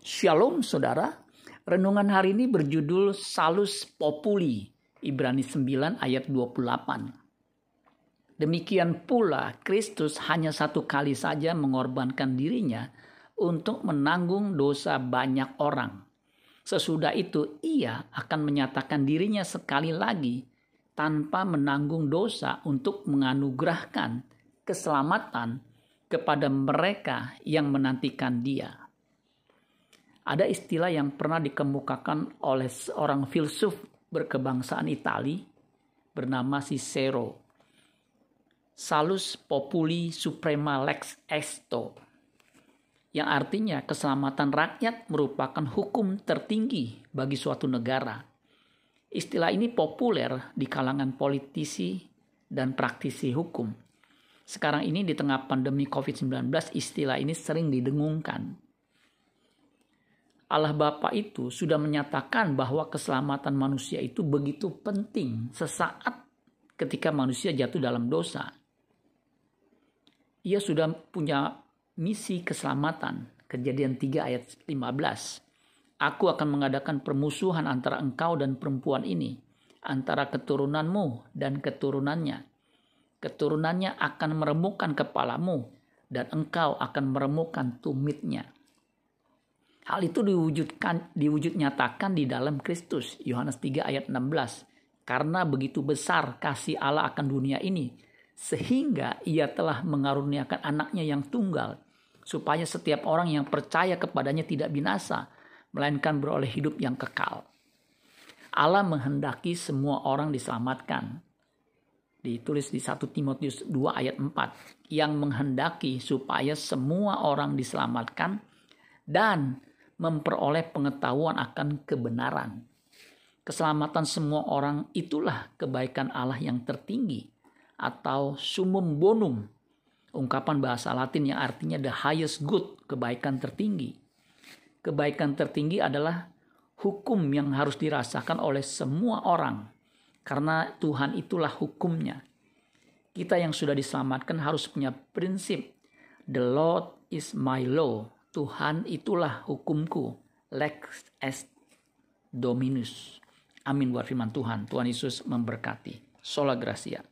Shalom saudara, renungan hari ini berjudul Salus Populi, Ibrani 9 ayat 28. Demikian pula Kristus hanya satu kali saja mengorbankan dirinya untuk menanggung dosa banyak orang. Sesudah itu ia akan menyatakan dirinya sekali lagi tanpa menanggung dosa untuk menganugerahkan keselamatan kepada mereka yang menantikan dia. Ada istilah yang pernah dikemukakan oleh seorang filsuf berkebangsaan Itali bernama Cicero. Salus populi suprema lex esto. Yang artinya keselamatan rakyat merupakan hukum tertinggi bagi suatu negara. Istilah ini populer di kalangan politisi dan praktisi hukum. Sekarang ini di tengah pandemi COVID-19 istilah ini sering didengungkan Allah Bapa itu sudah menyatakan bahwa keselamatan manusia itu begitu penting sesaat ketika manusia jatuh dalam dosa. Ia sudah punya misi keselamatan. Kejadian 3 ayat 15. Aku akan mengadakan permusuhan antara engkau dan perempuan ini, antara keturunanmu dan keturunannya. Keturunannya akan meremukkan kepalamu, dan engkau akan meremukkan tumitnya. Hal itu diwujudkan diwujud nyatakan di dalam Kristus. Yohanes 3 ayat 16. Karena begitu besar kasih Allah akan dunia ini sehingga ia telah mengaruniakan anaknya yang tunggal supaya setiap orang yang percaya kepadanya tidak binasa melainkan beroleh hidup yang kekal. Allah menghendaki semua orang diselamatkan. Ditulis di 1 Timotius 2 ayat 4 yang menghendaki supaya semua orang diselamatkan dan memperoleh pengetahuan akan kebenaran. Keselamatan semua orang itulah kebaikan Allah yang tertinggi atau sumum bonum, ungkapan bahasa Latin yang artinya the highest good, kebaikan tertinggi. Kebaikan tertinggi adalah hukum yang harus dirasakan oleh semua orang karena Tuhan itulah hukumnya. Kita yang sudah diselamatkan harus punya prinsip the Lord is my law Tuhan itulah hukumku. Lex est Dominus. Amin buat firman Tuhan. Tuhan Yesus memberkati. Sola Gracia.